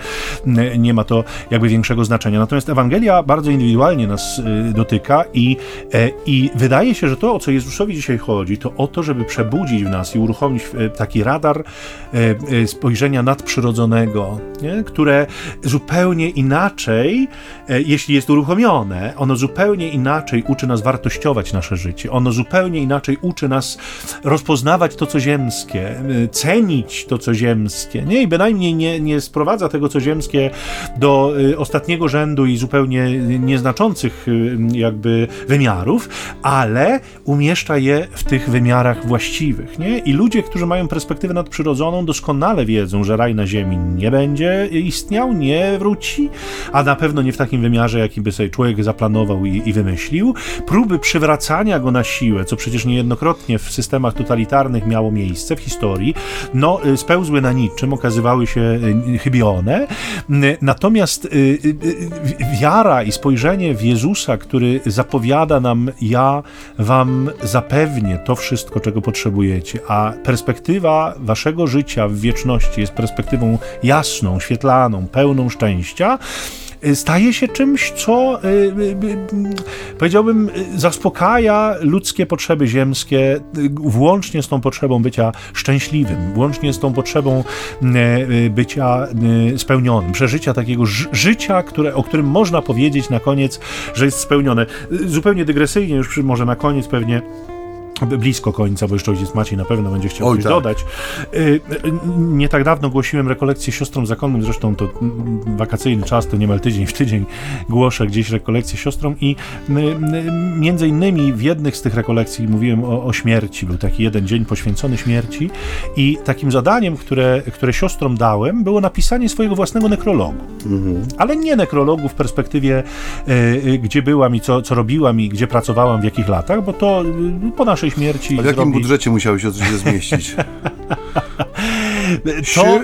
mm, nie ma to jakby większego znaczenia. Natomiast Ewangelia bardzo indywidualnie nas y, dotyka i, e, i wydaje się, że to, o co Jezusowi dzisiaj chodzi, to o to, żeby przebudzić w nas i uruchomić e, taki radar e, spojrzenia nadprzyrodzonego, nie? które zupełnie inaczej, jeśli jest uruchomione, ono zupełnie inaczej uczy nas wartościować nasze życie. Ono zupełnie inaczej uczy nas rozpoznawać to, co ziemskie cenić to, co ziemskie, nie? I bynajmniej nie, nie sprowadza tego, co ziemskie do y, ostatniego rzędu i zupełnie nieznaczących y, jakby wymiarów, ale umieszcza je w tych wymiarach właściwych, nie? I ludzie, którzy mają perspektywę nadprzyrodzoną, doskonale wiedzą, że raj na ziemi nie będzie istniał, nie wróci, a na pewno nie w takim wymiarze, jaki by sobie człowiek zaplanował i, i wymyślił. Próby przywracania go na siłę, co przecież niejednokrotnie w systemach totalitarnych miało miejsce w historii, no y, spełzły na niczym, okazywały się y, chybione. Natomiast y, wiara i spojrzenie w Jezusa, który zapowiada nam, ja wam zapewnię to wszystko, czego potrzebujecie, a perspektywa waszego życia w wieczności jest perspektywą jasną, świetlaną, pełną szczęścia, staje się czymś, co y, y, y, powiedziałbym, zaspokaja ludzkie potrzeby ziemskie, włącznie z tą potrzebą bycia szczęśliwym, włącznie z tą potrzebą bycia spełnionym, przeżycia takiego życia, które, o którym można powiedzieć na koniec, że jest spełnione. Zupełnie dygresyjnie, już może na koniec pewnie blisko końca, bo jeszcze ojciec Maciej na pewno będzie chciał Oj, coś tak. dodać. Y, y, nie tak dawno głosiłem rekolekcję siostrom zakonnym, zresztą to wakacyjny czas, to niemal tydzień w tydzień głoszę gdzieś rekolekcję siostrom i między innymi w jednych z tych rekolekcji mówiłem o, o śmierci, był taki jeden dzień poświęcony śmierci i takim zadaniem, które, które siostrom dałem, było napisanie swojego własnego nekrologu. Mhm. Ale nie nekrologu w perspektywie, y, gdzie byłam i co, co robiłam i gdzie pracowałam, w jakich latach, bo to po naszej śmierci. A w jakim zrobi... budżecie się to zmieścić? (laughs) to...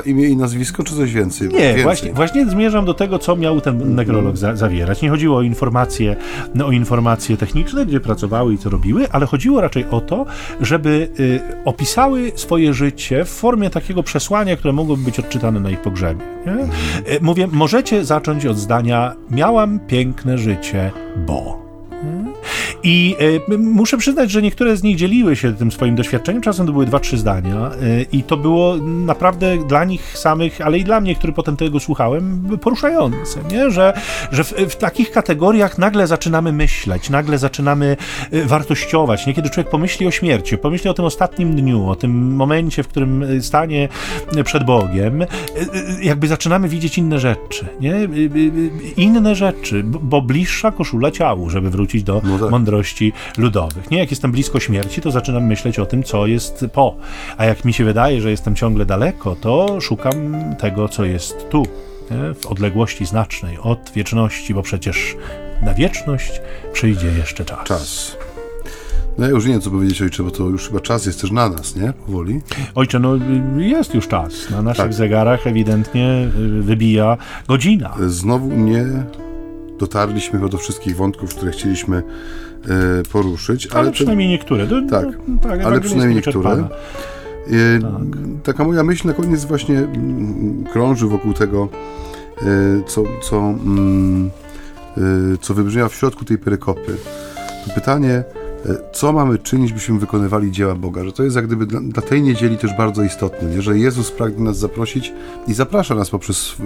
imię i nazwisko, czy coś więcej? Nie, właśnie, właśnie zmierzam do tego, co miał ten nekrolog za, zawierać. Nie chodziło o informacje, no, o informacje techniczne, gdzie pracowały i co robiły, ale chodziło raczej o to, żeby y, opisały swoje życie w formie takiego przesłania, które mogłoby być odczytane na ich pogrzebie. Nie? Y, mówię, możecie zacząć od zdania miałam piękne życie, bo... I y, muszę przyznać, że niektóre z nich dzieliły się tym swoim doświadczeniem, czasem to były dwa, trzy zdania y, i to było naprawdę dla nich samych, ale i dla mnie, który potem tego słuchałem, poruszające, nie? Że, że w, w takich kategoriach nagle zaczynamy myśleć, nagle zaczynamy y, wartościować. Niekiedy człowiek pomyśli o śmierci, pomyśli o tym ostatnim dniu, o tym momencie, w którym stanie przed Bogiem, jakby zaczynamy widzieć inne rzeczy, nie? Inne rzeczy, bo bliższa koszula ciału, żeby wrócić do no tak mądrości ludowych. Nie, jak jestem blisko śmierci, to zaczynam myśleć o tym, co jest po. A jak mi się wydaje, że jestem ciągle daleko, to szukam tego, co jest tu, nie? w odległości znacznej od wieczności, bo przecież na wieczność przyjdzie jeszcze czas. Czas. No ja już nie wiem, co powiedzieć, ojcze, bo to już chyba czas jest też na nas, nie? Powoli. Ojcze, no jest już czas. Na naszych tak. zegarach ewidentnie y, wybija godzina. Znowu nie dotarliśmy do wszystkich wątków, które chcieliśmy e, poruszyć. Ale, ale przynajmniej niektóre. Do, tak, do, tak ale przynajmniej niektóre. E, tak. Taka moja myśl na koniec właśnie mm, krąży wokół tego, e, co, co, mm, co wybrzmiała w środku tej perykopy. To pytanie, co mamy czynić, byśmy wykonywali dzieła Boga, że to jest jak gdyby dla, dla tej niedzieli też bardzo istotne, nie? że Jezus pragnie nas zaprosić i zaprasza nas poprzez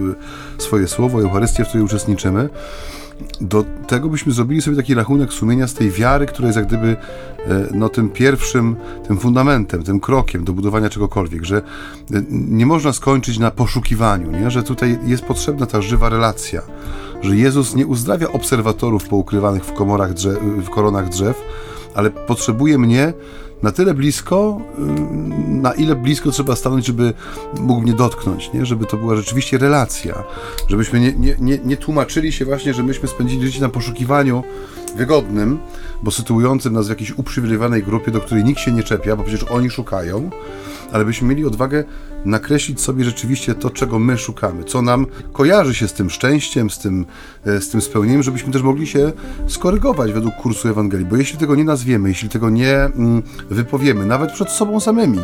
swoje słowo, Eucharystię, w której uczestniczymy, do tego byśmy zrobili sobie taki rachunek sumienia z tej wiary, która jest jak gdyby e, no, tym pierwszym, tym fundamentem, tym krokiem do budowania czegokolwiek, że e, nie można skończyć na poszukiwaniu, nie? że tutaj jest potrzebna ta żywa relacja, że Jezus nie uzdrawia obserwatorów poukrywanych w, komorach drzew, w koronach drzew, ale potrzebuje mnie na tyle blisko, y, na ile blisko trzeba stanąć, żeby mógł mnie dotknąć, nie? żeby to była rzeczywiście relacja, żebyśmy nie, nie, nie, nie tłumaczyli się właśnie, że myśmy spędzili życie na poszukiwaniu wygodnym, bo sytuującym nas w jakiejś uprzywilejowanej grupie, do której nikt się nie czepia, bo przecież oni szukają, ale byśmy mieli odwagę nakreślić sobie rzeczywiście to, czego my szukamy, co nam kojarzy się z tym szczęściem, z tym, e, z tym spełnieniem, żebyśmy też mogli się skorygować według kursu Ewangelii. Bo jeśli tego nie nazwiemy, jeśli tego nie mm, wypowiemy, nawet przed sobą samymi,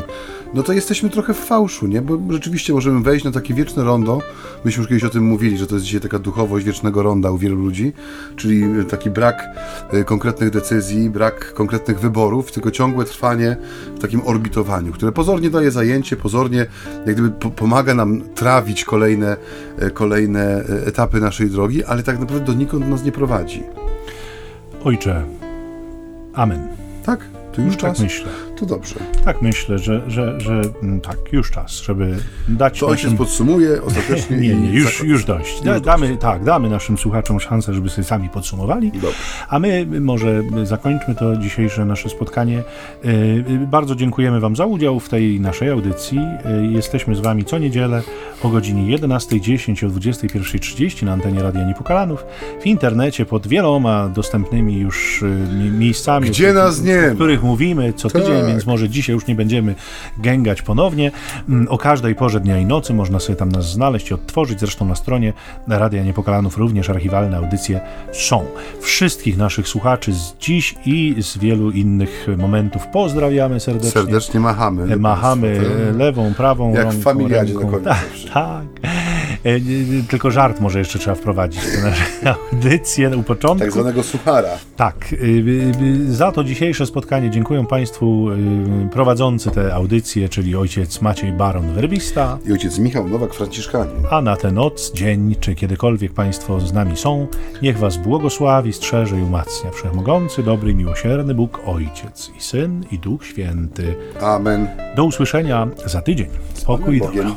no to jesteśmy trochę w fałszu, nie? Bo rzeczywiście możemy wejść na takie wieczne rondo. Myśmy już kiedyś o tym mówili, że to jest dzisiaj taka duchowość wiecznego ronda u wielu ludzi, czyli taki brak e, konkretnych decyzji, brak konkretnych wyborów, tylko ciągłe trwanie w takim orbitowaniu, które pozornie daje zajęcie, pozornie jak gdyby pomaga nam trawić kolejne, e, kolejne e, etapy naszej drogi, ale tak naprawdę donikąd nas nie prowadzi. Ojcze, amen. Tak? To już tak czas? myślę. To dobrze. Tak myślę, że, że, że mm, tak, już czas, żeby dać To ojciec naszym... podsumuje (laughs) ostatecznie Nie, nie, już, już dość. Da, damy, tak, damy naszym słuchaczom szansę, żeby sobie sami podsumowali. Dobrze. A my może zakończmy to dzisiejsze nasze spotkanie. E, e, Bardzo dziękujemy Wam za udział w tej naszej audycji. E, Jesteśmy z Wami co niedzielę o godzinie 11.10 o 21.30 na antenie Radia Niepokalanów. W internecie pod wieloma dostępnymi już mi- miejscami, Gdzie nas nie o których mówimy co tydzień, Tak. Więc może dzisiaj już nie będziemy gęgać ponownie. Mm, O każdej porze dnia i nocy można sobie tam nas znaleźć i odtworzyć. Zresztą na stronie Radia Niepokalanów również archiwalne audycje są. Wszystkich naszych słuchaczy z dziś i z wielu innych momentów pozdrawiamy serdecznie. Serdecznie machamy. E, Machamy tak? lewą, prawą Jak w rąką, familiadzie ręką. na koniec Tak, tak. E, e, e, Tylko żart może jeszcze trzeba wprowadzić w tę audycję u początku. Tak zwanego suchara. Tak, y, za to dzisiejsze spotkanie dziękuję Państwu prowadzący tę audycję, czyli ojciec Maciej Baron Werbista, I ojciec Michał Nowak, Franciszkanin. a na tę noc, dzień, czy kiedykolwiek Państwo z nami są, niech Was błogosławi, strzeże i umacnia Wszechmogący, dobry miłosierny Bóg, Ojciec i Syn i Duch Święty. Amen. Do usłyszenia za tydzień. Spokój i dobro.